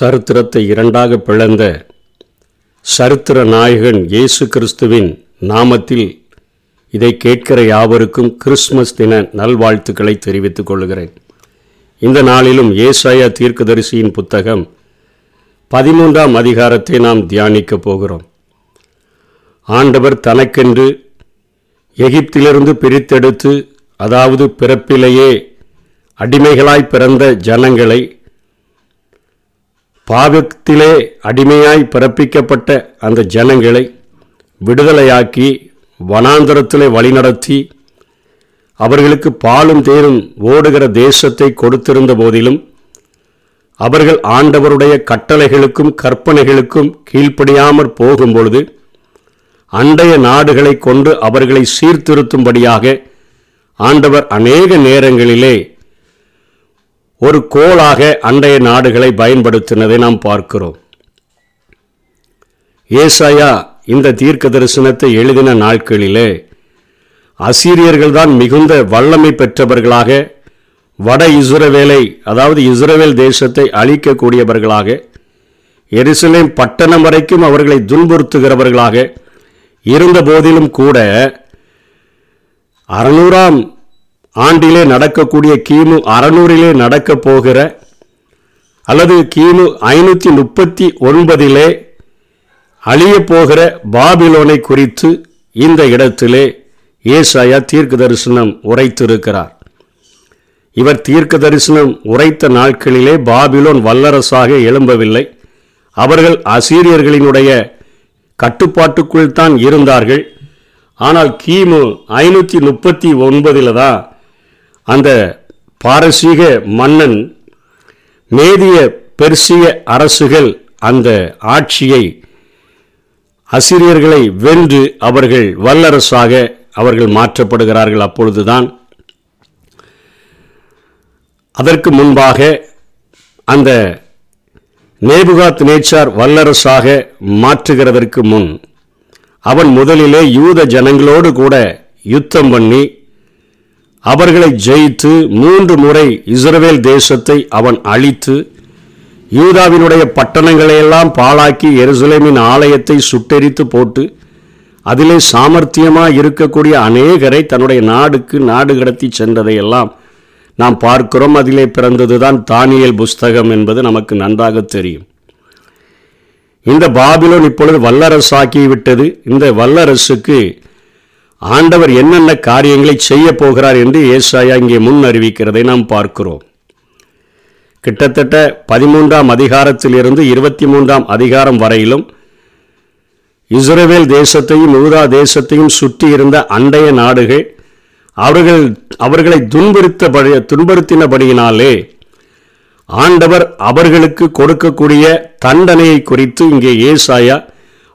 சரித்திரத்தை இரண்டாக பிளந்த சரித்திர நாயகன் இயேசு கிறிஸ்துவின் நாமத்தில் இதை கேட்கிற யாவருக்கும் கிறிஸ்மஸ் தின நல்வாழ்த்துக்களை தெரிவித்துக் கொள்கிறேன். இந்த நாளிலும் ஏசாயா தீர்க்கதரிசியின் புத்தகம் பதிமூன்றாம் அதிகாரத்தை நாம் தியானிக்கப் போகிறோம். ஆண்டவர் தனக்கென்று எகிப்திலிருந்து பிரித்தெடுத்து அதாவது பிறப்பிலேயே அடிமைகளாய் பிறந்த ஜனங்களை பாவத்திலே அடிமையாய் பிறப்பிக்கப்பட்ட அந்த ஜனங்களை விடுதலையாக்கி வனாந்தரத்திலே வழிநடத்தி அவர்களுக்கு பாலும் தேரும் ஓடுகிற தேசத்தை கொடுத்திருந்த போதிலும் அவர்கள் ஆண்டவருடைய கட்டளைகளுக்கும் கற்பனைகளுக்கும் கீழ்ப்படியாமற் போகும்பொழுது அண்டைய நாடுகளை கொண்டு அவர்களை சீர்திருத்தும்படியாக ஆண்டவர் அநேக நேரங்களிலே ஒரு கோளாக அண்டைய நாடுகளை பயன்படுத்தினதை நாம் பார்க்கிறோம். ஏசாயா இந்த தீர்க்க தரிசனத்தை எழுதின நாட்களிலே அசீரியர்கள் தான் மிகுந்த வல்லமை பெற்றவர்களாக வட இஸ்ரவேலை அதாவது இஸ்ரவேல் தேசத்தை அழிக்கக்கூடியவர்களாக எருசலேம் பட்டணம் வரைக்கும் அவர்களை துன்புறுத்துகிறவர்களாக இருந்த போதிலும் கூட அறுநூறாம் ஆண்டிலே நடக்கக்கூடிய கிமு அறநூறிலே நடக்கப் போகிற அல்லது கிமு ஐநூற்றி முப்பத்தி ஒன்பதிலே அழியப் போகிற பாபிலோனை குறித்து இந்த இடத்திலே ஏசாயா தீர்க்க தரிசனம் உரைத்திருக்கிறார். இவர் தீர்க்க தரிசனம் உரைத்த நாட்களிலே பாபிலோன் வல்லரசாக எழும்பவில்லை. அவர்கள் அசீரியர்களினுடைய கட்டுப்பாட்டுக்குள் தான் இருந்தார்கள். ஆனால் கிமு ஐநூற்றி முப்பத்தி ஒன்பதில் தான் அந்த பாரசீக மன்னன் மேதிய பெர்சிய அரசுகள் அந்த ஆட்சியை அசிரியர்களை வென்று அவர்கள் வல்லரசாக அவர்கள் மாற்றப்படுகிறார்கள் அப்பொழுதுதான். அதற்கு முன்பாக அந்த நேபுகாத் நேச்சார் வல்லரசாக மாற்றுகிறதற்கு முன் அவன் முதலிலே யூத ஜனங்களோடு கூட யுத்தம் பண்ணி அவர்களை ஜெயித்து மூன்று முறை இஸ்ரவேல் தேசத்தை அவன் அழித்து யூதாவினுடைய பட்டணங்களையெல்லாம் பாழாக்கி எருசலேமின் ஆலயத்தை சுட்டெரித்து போட்டு அதிலே சாமர்த்தியமாக இருக்கக்கூடிய அநேகரை தன்னுடைய நாடுக்கு நாடு கடத்தி சென்றதையெல்லாம் நாம் பார்க்கிறோம். அதிலே பிறந்ததுதான் தானியல் புஸ்தகம் என்பது நமக்கு நன்றாக தெரியும். இந்த பாபிலோன் இப்பொழுது வல்லரசாக்கி விட்டது இந்த வல்லரசுக்கு ஆண்டவர் என்னென்ன காரியங்களை செய்ய போகிறார் என்று ஏசாயா இங்கே முன் அறிவிக்கிறதை நாம் பார்க்கிறோம். கிட்டத்தட்ட பதிமூன்றாம் அதிகாரத்திலிருந்து இருபத்தி மூன்றாம் அதிகாரம் வரையிலும் இஸ்ரேவேல் தேசத்தையும் யூதா தேசத்தையும் சுற்றி இருந்த அண்டைய நாடுகள் அவர்கள் அவர்களை துன்புறுத்தபடி துன்புறுத்தினபடியினாலே ஆண்டவர் அவர்களுக்கு கொடுக்கக்கூடிய தண்டனையை குறித்து இங்கே ஏசாயா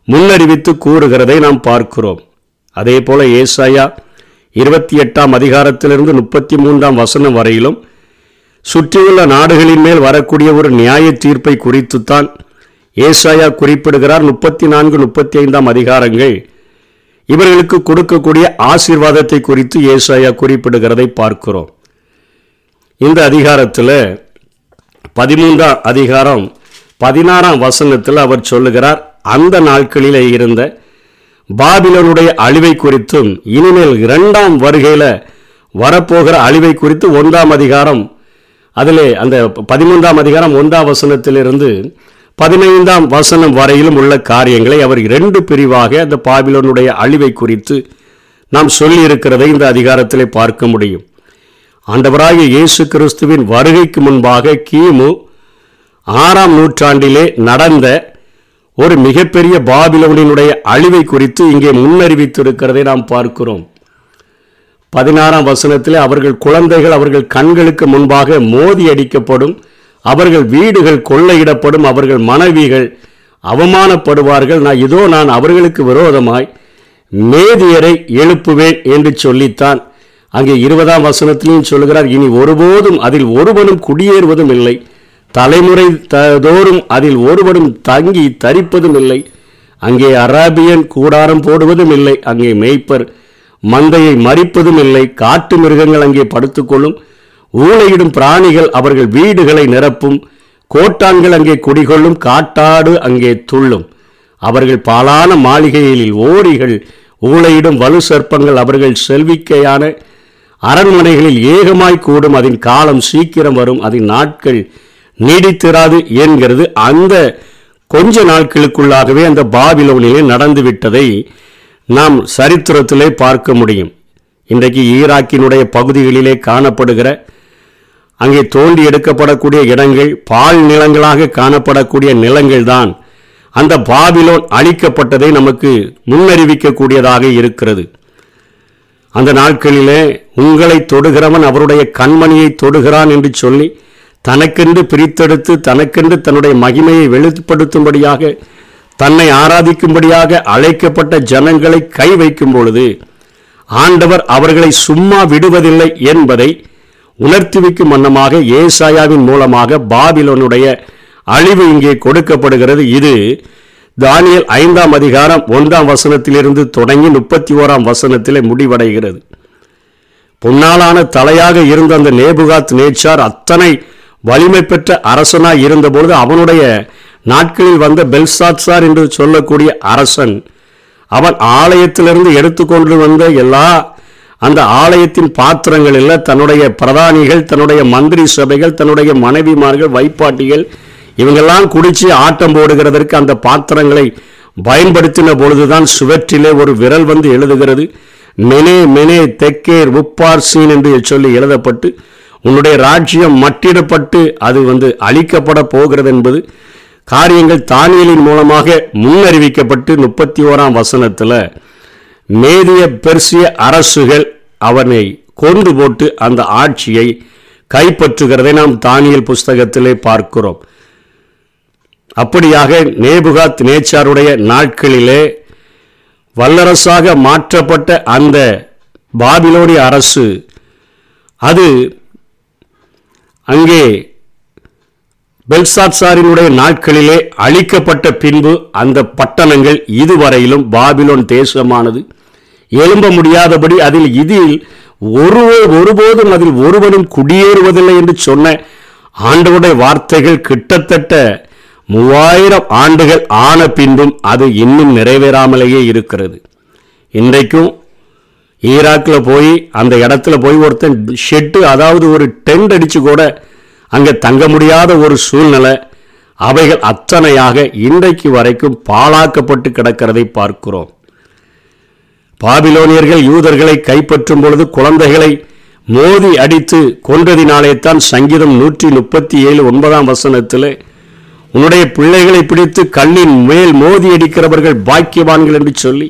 முன்னறிவித்து கூறுகிறதை நாம் பார்க்கிறோம். அதே போல ஏசாயா இருபத்தி எட்டாம் அதிகாரத்திலிருந்து முப்பத்தி மூன்றாம் வசனம் வரையிலும் சுற்றியுள்ள நாடுகளின் மேல் வரக்கூடிய ஒரு நியாய தீர்ப்பை குறித்துத்தான் ஏசாயா குறிப்பிடுகிறார். முப்பத்தி நான்கு முப்பத்தி ஐந்தாம் அதிகாரங்கள். இவர்களுக்கு கொடுக்கக்கூடிய ஆசீர்வாதத்தை குறித்து ஏசாயா குறிப்பிடுகிறதை பார்க்கிறோம். இந்த அதிகாரத்தில் பதிமூன்றாம் அதிகாரம் பதினாறாம் வசனத்தில் அவர் சொல்லுகிறார் அந்த நாட்களிலே இருந்த பாபிலனுடைய அழிவை குறித்தும் இனிமேல் இரண்டாம் வருகையில் வரப்போகிற அழிவை குறித்து ஒன்றாம் அதிகாரம் அதிலே அந்த பதிமூன்றாம் அதிகாரம் ஒன்றாம் வசனத்திலிருந்து பதினைந்தாம் வசனம் வரையிலும் உள்ள காரியங்களை அவர் இரண்டு பிரிவாக அந்த பாபிலோனுடைய அழிவை குறித்து நாம் சொல்லியிருக்கிறதை இந்த அதிகாரத்திலே பார்க்க முடியும். ஆண்டவராகிய இயேசு கிறிஸ்துவின் வருகைக்கு முன்பாக கிமு ஆறாம் நூற்றாண்டிலே நடந்த ஒரு மிகப்பெரிய பாபிலோனினுடைய அழிவை குறித்து இங்கே முன்னறிவித்திருக்கிறதை நாம் பார்க்கிறோம். பதினாறாம் வசனத்தில் அவர்கள் குழந்தைகள் அவர்கள் கண்களுக்கு முன்பாக மோதி அடிக்கப்படும் அவர்கள் வீடுகள் கொள்ளையிடப்படும் அவர்கள் மனைவிகள் அவமானப்படுவார்கள். நான் இதோ நான் அவர்களுக்கு விரோதமாய் மேதியரை எழுப்புவேன் என்று சொல்லித்தான். அங்கே இருபதாம் வசனத்திலையும் சொல்கிறார் இனி ஒருபோதும் அதில் ஒருவனும் குடியேறுவதும் இல்லை. தலைமுறை தோறும் அதில் ஒருவரும் தங்கி தரிப்பதும் இல்லை அங்கே அராபியன் கூடாரம் போடுவதும் இல்லை அங்கே மேய்ப்பர் மந்தையை மறிப்பதும் இல்லை காட்டு மிருகங்கள் அங்கே படுத்துக்கொள்ளும். ஊழையிடும் பிராணிகள் அவர்கள் வீடுகளை நிரப்பும். கோட்டான்கள் அங்கே குடிகொள்ளும். காட்டாடு அங்கே துள்ளும். அவர்கள் பாலான மாளிகைகளில் ஓரிகள் ஊழையிடும் வலு சர்ப்பங்கள் அவர்கள் செல்விக்கையான அரண்மனைகளில் ஏகமாய் கூடும். அதன் காலம் சீக்கிரம் வரும். அதன் நாட்கள் நீடித்திராது என்கிறது அந்த கொஞ்ச நாட்களுக்குள்ளாகவே அந்த பாபிலோனிலே நடந்துவிட்டதை நாம் சரித்திரத்திலே பார்க்க முடியும். இன்றைக்கு ஈராக்கினுடைய பகுதிகளிலே காணப்படுகிற அங்கே தோண்டி எடுக்கப்படக்கூடிய இடங்கள் பால் நிலங்களாக காணப்படக்கூடிய நிலங்கள் தான் அந்த பாபிலோன் அழிக்கப்பட்டதை நமக்கு முன்னறிவிக்கக்கூடியதாக இருக்கிறது. அந்த நாட்களிலே உங்களை தொடுகிறவன் அவருடைய கண்மணியை தொடுகிறான் என்று சொல்லி தனக்கென்று பிரித்தெடுத்து தனக்கென்று தன்னுடைய மகிமையை வெளிப்படுத்தும்படியாக தன்னை ஆராதிக்கும்படியாக அழைக்கப்பட்ட ஜனங்களை கை வைக்கும் பொழுது ஆண்டவர் அவர்களை சும்மா விடுவதில்லை என்பதை உணர்த்தி வைக்கும் வண்ணமாக ஏசாயாவின் மூலமாக பாபிலோனுடைய அழிவு இங்கே கொடுக்கப்படுகிறது. இது தானியல் ஐந்தாம் அதிகாரம் ஒன்றாம் வசனத்திலிருந்து தொடங்கி முப்பத்தி ஓராம் வசனத்திலே முடிவடைகிறது. பொன்னாலான தலையாக இருந்த அந்த நேபுகாத் நேச்சார் அத்தனை வலிமை பெற்ற அரசனாய் இருந்தபொழுது அவனுடைய நாட்களில் வந்த பெல்சாத்சார் என்று சொல்லக்கூடிய அரசன் அவன் ஆலயத்திலிருந்து எடுத்துக்கொண்டு வந்த எல்லா அந்த ஆலயத்தின் பாத்திரங்களில் தன்னுடைய பிரதானிகள் தன்னுடைய மந்திரி சபைகள் தன்னுடைய மனைவிமார்கள் வைப்பாட்டிகள் இவங்கெல்லாம் குடிச்சு ஆட்டம் போடுகிறதற்கு அந்த பாத்திரங்களை பயன்படுத்தின பொழுதுதான் சுவற்றிலே ஒரு விரல் வந்து எழுதுகிறது. மெனே மெனே தெக்கேர் உப்பார் சீன் என்று சொல்லி எழுதப்பட்டு உன்னுடைய ராஜ்யம் மட்டிடப்பட்டு அது வந்து அழிக்கப்பட போகிறது என்பது காரியங்கள் தானியலின் மூலமாக முன்னறிவிக்கப்பட்டு முப்பத்தி ஓராம் வசனத்தில் மேதிய பெர்சிய அரசுகள் அவனை கொண்டு போட்டு அந்த ஆட்சியை கைப்பற்றுகிறதை நாம் தானியல் புஸ்தகத்திலே பார்க்கிறோம். அப்படியாக நேபுகாத் நேச்சாருடைய நாட்களிலே வல்லரசாக மாற்றப்பட்ட அந்த பாபிலோனிய அரசு அது அங்கே பெல்சாத்சாரினுடைய நாட்களிலே அழிக்கப்பட்ட பின்பு அந்த பட்டணங்கள் இதுவரையிலும் பாபிலோன் தேசமானது. எழும்ப முடியாதபடி அதில் இதில் ஒரு ஒருபோதும் அதில் ஒருவனும் குடியேறுவதில்லை என்று சொன்ன ஆண்டவுடைய வார்த்தைகள் கிட்டத்தட்ட மூவாயிரம் ஆண்டுகள் ஆன பின்பும் அது இன்னும் நிறைவேறாமலேயே இருக்கிறது. இன்றைக்கும் ஈராக்கில் போய் அந்த இடத்துல போய் ஒருத்தன் ஷெட்டு அதாவது ஒரு டென்ட் அடித்து கூட அங்கே தங்க முடியாத ஒரு சூழ்நிலை அவைகள் அத்தனையாக இன்றைக்கு வரைக்கும் பாழாக்கப்பட்டு கிடக்கிறதை பார்க்கிறோம். பாபிலோனியர்கள் யூதர்களை கைப்பற்றும் பொழுது குழந்தைகளை மோதி அடித்து கொன்றதினாலே தான் சங்கீதம் நூற்றி முப்பத்தி ஏழு ஒன்பதாம் வசனத்தில் உன்னுடைய பிள்ளைகளை பிடித்து கல்லின் மேல் மோதி அடிக்கிறவர்கள் பாக்கியவான்கள் என்று சொல்லி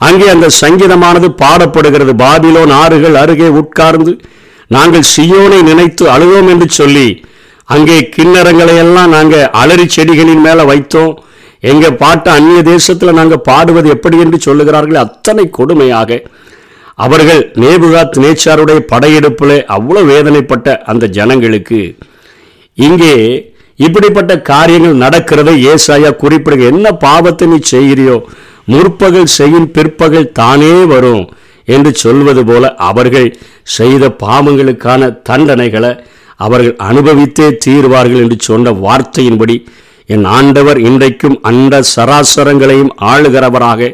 அங்கே அந்த சங்கீதமானது பாடப்படுகிறது. பாபிலோன் ஆறுகள் அருகே உட்கார்ந்து நாங்கள் சியோனை நினைத்து அழுவோம் என்று சொல்லி அங்கே கிண்ணறங்களை எல்லாம் நாங்கள் அலறி செடிகளின் மேலே வைத்தோம். எங்க பாட்டு அந்நிய தேசத்தில் நாங்கள் பாடுவது எப்படி என்று சொல்லுகிறார்கள் அத்தனை கொடுமையாக. அவர்கள் நேபுகாத் நேச்சாருடைய படையெடுப்பில் அவ்வளோ வேதனைப்பட்ட அந்த ஜனங்களுக்கு இங்கே இப்படிப்பட்ட காரியங்கள் நடக்கிறதை ஏசாயா குறிப்பிடுங்க என்ன பாவத்தை நீ செய்கிறியோ? முற்பகல் செய்யும் பிற்பகல் தானே வரும் என்று சொல்வது போல அவர்கள் செய்த பாவங்களுக்கான தண்டனைகளை அவர்கள் அனுபவித்தே தீர்வார்கள் என்று சொன்ன வார்த்தையின்படி என் ஆண்டவர் இன்றைக்கும் அந்த சராசரங்களையும் ஆளுகிறவராக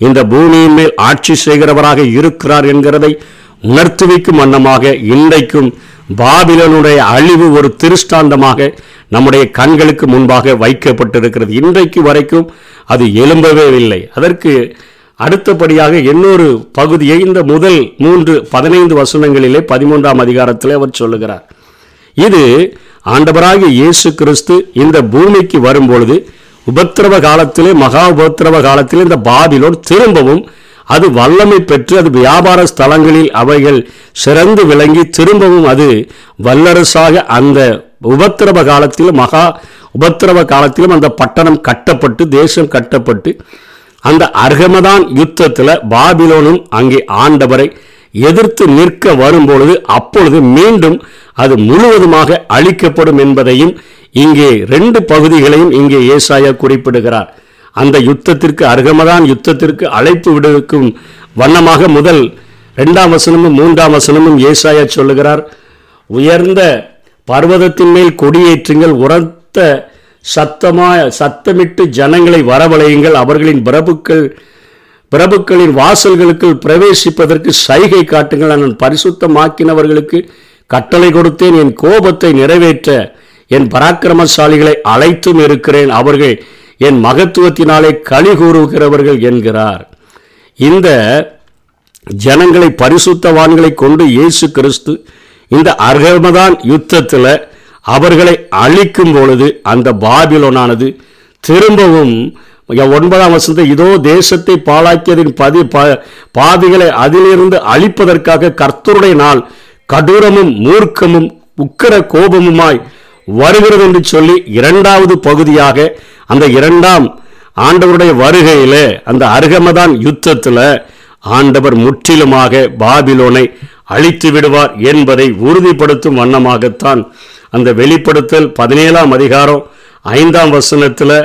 இந்த பூமியின் மேல் ஆட்சி செய்கிறவராக இருக்கிறார் என்கிறதை உணர்த்து வைக்கும் வண்ணமாக இன்றைக்கும் பாபிலனுடைய அழிவு ஒரு திருஷ்டாந்தமாக நம்முடைய கண்களுக்கு முன்பாக வைக்கப்பட்டிருக்கிறது. இன்றைக்கு வரைக்கும் அது எழும்பவே இல்லை. அதற்கு அடுத்தபடியாக இன்னொரு பகுதியை இந்த முதல் மூன்று பதினைந்து வசனங்களிலே பதிமூன்றாம் அதிகாரத்தில் அவர் சொல்லுகிறார். இது ஆண்டவராகிய இயேசு கிறிஸ்து இந்த பூமிக்கு வரும்பொழுது உபத்திரவ காலத்திலே மகா உபத்திரவ காலத்திலே இந்த பாபிலோன் திரும்பவும் அது வல்லமை பெற்று அது வியாபார ஸ்தலங்களில் அவைகள் சிறந்து விளங்கி திரும்பவும் அது வல்லரசாக அந்த உபத்திரவ காலத்திலும் மகா உபத்திரவ காலத்திலும் அந்த பட்டணம் கட்டப்பட்டு தேசம் கட்டப்பட்டு அந்த அர்கமதான் யுத்தத்தில் பாபிலோனும் அங்கே ஆண்டவரை எதிர்த்து நிற்க வரும்பொழுது அப்பொழுது மீண்டும் அது முழுவதுமாக அழிக்கப்படும் என்பதையும் இங்கே ரெண்டு பகுதிகளையும் இங்கே ஏசாயா குறிப்பிடுகிறார். அந்த யுத்தத்திற்கு அருகமதான் யுத்தத்திற்கு அழைப்பு விடுவிக்கும் வண்ணமாக முதல் ரெண்டாம் வசனமும் மூன்றாம் வசனமும் ஏசாயா சொல்லுகிறார் உயர்ந்த பர்வதத்தின் மேல் கொடியேற்றுங்கள் உரத்த சத்தமா சத்தமிட்டு ஜனங்களை வரவழையுங்கள் அவர்களின் பிரபுக்கள் பிரபுக்களின் வாசல்களுக்குள் பிரவேசிப்பதற்கு சைகை காட்டுங்கள் நான் பரிசுத்தமாக்கினவர்களுக்கு கட்டளை கொடுத்தேன் என் கோபத்தை நிறைவேற்ற என் பராக்கிரமசாலிகளை அழைத்தும் இருக்கிறேன் அவர்கள் என் மகத்துவத்தினாலே களி கூறுகிறவர்கள் என்கிறார். இந்த ஜனங்களை பரிசுத்தவான்களை கொண்டு இயேசு கிறிஸ்து இந்த அர்கமதான் யுத்தத்தில் அவர்களை அழிக்கும் பொழுது அந்த பாபிலோனானது திரும்பவும் ஒன்பதாம் வசந்த இதோ தேசத்தை பாழாக்கியதின் பதி பாதிகளை அதிலிருந்து அழிப்பதற்காக கர்த்தருடைய நாள் கடூரமும் மூர்க்கமும் உக்கிர கோபமுமாய் வருகிறது என்று சொல்லி இரண்டாவது பகுதியாக அந்த இரண்டாம் ஆண்டவருடைய வருகையில் அந்த அருகமதான் யுத்தத்தில் ஆண்டவர் முற்றிலுமாக பாபிலோனை அழித்து விடுவார் என்பதை உறுதிப்படுத்தும் வண்ணமாகத்தான் அந்த வெளிப்படுத்தல் பதினேழாம் அதிகாரம் ஐந்தாம் வசனத்தில்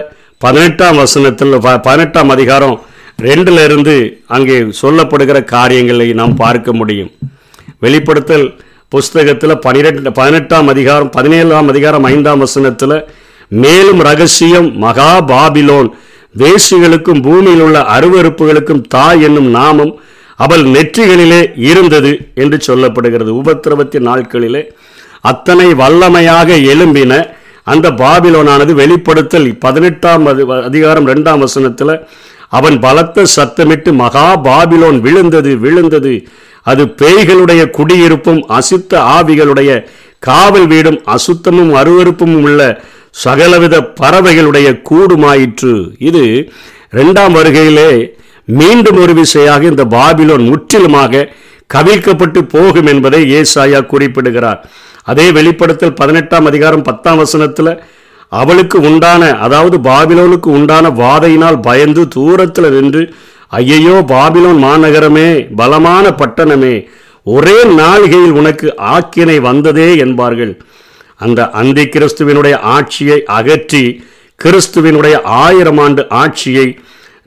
பதினெட்டாம் வசனத்தில் ப- பதினெட்டாம் அதிகாரம் ரெண்டுல இருந்து அங்கே சொல்லப்படுகிற காரியங்களை நாம் பார்க்க முடியும். வெளிப்படுத்தல் புஸ்தகத்தில் பனிரெண்டு பதினெட்டாம் அதிகாரம் பதினேழாம் அதிகாரம் ஐந்தாம் வசனத்தில் மேலும் ரகசியம் மகா பாபிலோன். வேசிகளுக்கும் பூமியில் உள்ள அருவருப்புகளுக்கும் தாய் என்னும் நாமம் அவள் நெற்றிகளிலே இருந்தது என்று சொல்லப்படுகிறது. உபத்திரவத்தின் நாட்களிலே அத்தனை வல்லமையாக எழும்பின அந்த பாபிலோனானது வெளிப்படுத்தல் பதினெட்டாம் அதிகாரம் ரெண்டாம் வசனத்தில் அவன் பலத்த சத்தமிட்டு மகா பாபிலோன் விழுந்தது விழுந்தது. அது பேய்களுடைய குடியிருப்பும் அசுத்த ஆவிகளுடைய காவல் வீடும் அசுத்தமும் அருவருப்பும் உள்ள சகலவித பறவைகளுடைய கூடுமாயிற்று. இது ரெண்டாம் வருகையிலே மீண்டும் ஒரு விசையாக இந்த பாபிலோன் முற்றிலுமாக கவிழ்க்கப்பட்டு போகும் என்பதை ஏசாயா குறிப்பிடுகிறார். அதே வெளிப்படுத்தல் பதினெட்டாம் அதிகாரம் பத்தாம் வசனத்தில் அவளுக்கு உண்டான அதாவது பாபிலோனுக்கு உண்டான வாதையினால் பயந்து தூரத்தில் நின்று ஐயையோ பாபிலோன் மாநகரமே பலமான பட்டணமே ஒரே நாளிகையில் உனக்கு ஆக்கினை வந்ததே என்பார்கள். அந்த அந்தி கிறிஸ்துவினுடைய ஆட்சியை அகற்றி கிறிஸ்துவினுடைய ஆயிரம் ஆண்டு ஆட்சியை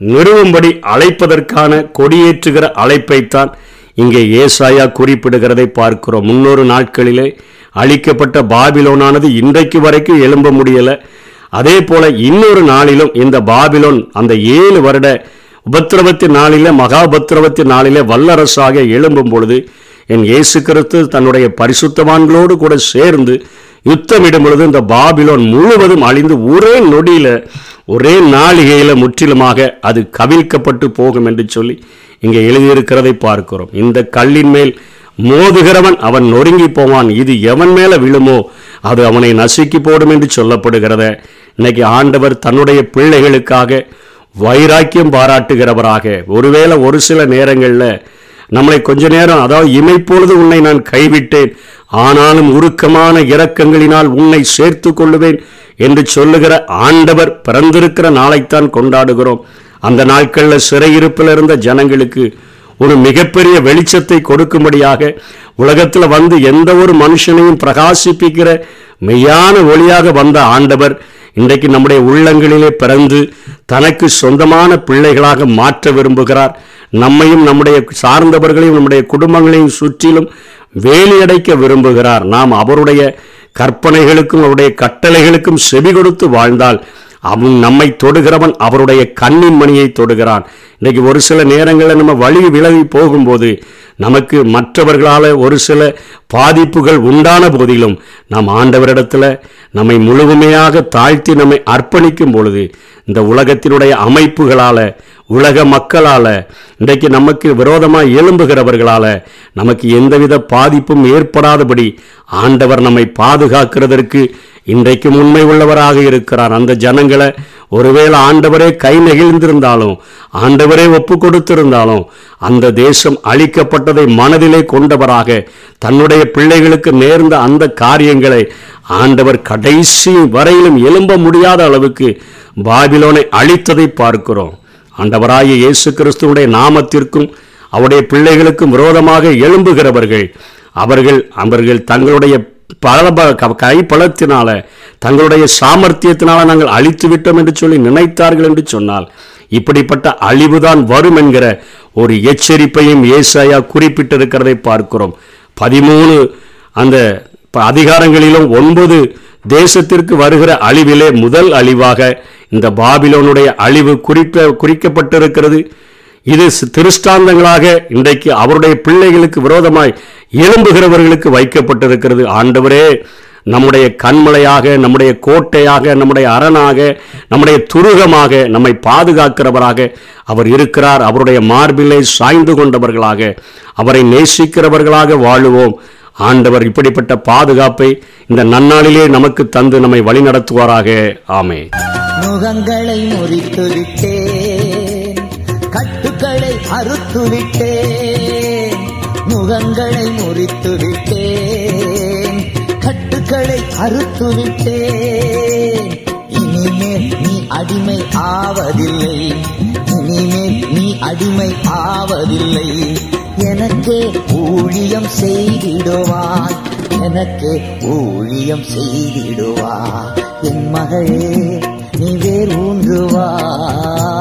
நிறுவும்படி அழைப்பதற்கான கொடியேற்றுகிற அழைப்பைத்தான் இங்கே ஏசாயா குறிப்பிடுகிறதை பார்க்கிறோம். முன்னொரு நாட்களிலே அழிக்கப்பட்ட பாபிலோனானது இன்றைக்கு வரைக்கும் எழும்ப முடியலை. அதே போல இன்னொரு நாளிலும் இந்த பாபிலோன் அந்த ஏழு வருட உபத்திரவத்தின் நாளிலே மகாபத்திரவத்தின் நாளிலே வல்லரசாக எழும்பும் பொழுது என் இயேசு கிறிஸ்து தன்னுடைய பரிசுத்தவான்களோடு கூட சேர்ந்து யுத்தமிடும் பொழுது இந்த பாபிலோன் முழுவதும் அழிந்து ஒரே நொடியில ஒரே நாளிகையில முற்றிலுமாக அது கவிழ்க்கப்பட்டு போகும் என்று சொல்லி இங்கே எழுதியிருக்கிறதை பார்க்கிறோம். இந்த கல்லின் மேல் மோதுகிறவன் அவன் நொறுங்கி போவான். இது எவன் மேல விழுமோ அது அவனை நசுக்கி போடும் என்று சொல்லப்படுகிறத இன்னைக்கு ஆண்டவர் தன்னுடைய பிள்ளைகளுக்காக வைராக்கியம் பாராட்டுகிறவராக. ஒருவேளை ஒரு சில நேரங்களில் நம்மளை கொஞ்ச நேரம் அதாவது இமைப்பொழுது உன்னை நான் கைவிட்டேன் ஆனாலும் உருக்கமான இரக்கங்களினால் உன்னை சேர்த்து கொள்ளுவேன் என்று சொல்லுகிற ஆண்டவர் பிறந்திருக்கிற நாளைத்தான் கொண்டாடுகிறோம். அந்த நாட்களில் சிறையிருப்பில் இருந்த ஜனங்களுக்கு ஒரு மிகப்பெரிய வெளிச்சத்தை கொடுக்கும்படியாக உலகத்தில் வந்து எந்த ஒரு மனுஷனையும் பிரகாசிப்பிக்கிற மெய்யான ஒளியாக வந்த ஆண்டவர் இன்றைக்கு நம்முடைய உள்ளங்களிலே பிறந்து தனக்கு சொந்தமான பிள்ளைகளாக மாற்ற விரும்புகிறார். நம்மையும் நம்முடைய சார்ந்தவர்களையும் நம்முடைய குடும்பங்களையும் சுற்றிலும் வேலியடைக்க விரும்புகிறார். நாம் அவருடைய கற்பனைகளுக்கும் அவருடைய கட்டளைகளுக்கும் செவி கொடுத்து வாழ்ந்தால் அவன் நம்மை தொடுகிறவன் அவருடைய கண்ணின் மணியை தொடுகிறான். இன்றைக்கு ஒரு சில நேரங்களில் நம்ம வழி விலகி போகும்போது நமக்கு மற்றவர்களால் ஒரு சில பாதிப்புகள் உண்டான போதிலும் நாம் ஆண்டவரிடத்தில் நம்மை முழுமையாக தாழ்த்தி நம்மை அர்ப்பணிக்கும் பொழுது இந்த உலகத்தினுடைய அமைப்புகளால் உலக மக்களால் இன்றைக்கு நமக்கு விரோதமாக எழும்புகிறவர்களால் நமக்கு எந்தவித பாதிப்பும் ஏற்படாதபடி ஆண்டவர் நம்மை பாதுகாக்கிறதற்கு இன்றைக்கும் உண்மை உள்ளவராக இருக்கிறார். அந்த ஜனங்களை ஒருவேளை ஆண்டவரே கை நெகிழ்ந்திருந்தாலும் ஆண்டவரே ஒப்பு கொடுத்திருந்தாலும் அந்த தேசம் அழிக்கப்பட்டதை மனதிலே கொண்டவராக தன்னுடைய பிள்ளைகளுக்கு நேர்ந்த அந்த காரியங்களை ஆண்டவர் கடைசி வரையிலும் எழும்ப முடியாத அளவுக்கு பாபிலோனை அழித்ததை பார்க்கிறோம். ஆண்டவராய இயேசு கிறிஸ்துவனுடைய நாமத்திற்கும் அவருடைய பிள்ளைகளுக்கும் விரோதமாக எழும்புகிறவர்கள் அவர்கள் அவர்கள் தங்களுடைய பல ப- கை தங்களுடைய சாமர்த்தியத்தினால நாங்கள் அழித்து விட்டோம் என்று சொல்லி நினைத்தார்கள் என்று சொன்னால் இப்படிப்பட்ட அழிவுதான் வரும் என்கிற ஒரு எச்சரிப்பையும் ஏசாயா குறிப்பிட்டிருக்கிறதை பார்க்கிறோம். பதிமூணு அந்த அதிகாரங்களிலும் ஒன்பது தேசத்திற்கு வருகிற அழிவிலே முதல் அழிவாக இந்த பாபிலோனுடைய அழிவு குறிக்க குறிக்கப்பட்டிருக்கிறது. இது திருஷ்டாந்தங்களாக இன்றைக்கு அவருடைய பிள்ளைகளுக்கு விரோதமாய் எழும்புகிறவர்களுக்கு வைக்கப்பட்டிருக்கிறது. ஆண்டவரே நம்முடைய கண்மலையாக நம்முடைய கோட்டையாக நம்முடைய அரணாக நம்முடைய துருகமாக நம்மை பாதுகாக்கிறவராக அவர் இருக்கிறார். அவருடைய மார்பிலை சாய்ந்து கொண்டவர்களாக அவரை நேசிக்கிறவர்களாக வாழுவோம். ஆண்டவர் இப்படிப்பட்ட பாதுகாப்பை இந்த நன்னாளிலே நமக்கு தந்து நம்மை வழிநடத்துவாராக. ஆமே முகங்களை முறித்துவிட்டே அறுத்துவிட்டேன். முகங்களை முறித்துவிட்டேன். கட்டுக்களை அறுத்துவிட்டேன். இனிமேல் நீ அடிமை ஆவதில்லை. இனிமேல் நீ அடிமை ஆவதில்லை. எனக்கே ஊழியம் செய்திடுவாய். எனக்கே ஊழியம் செய்திடுவாய். என் மகளே நீ வேர் ஊன்றுவாய்.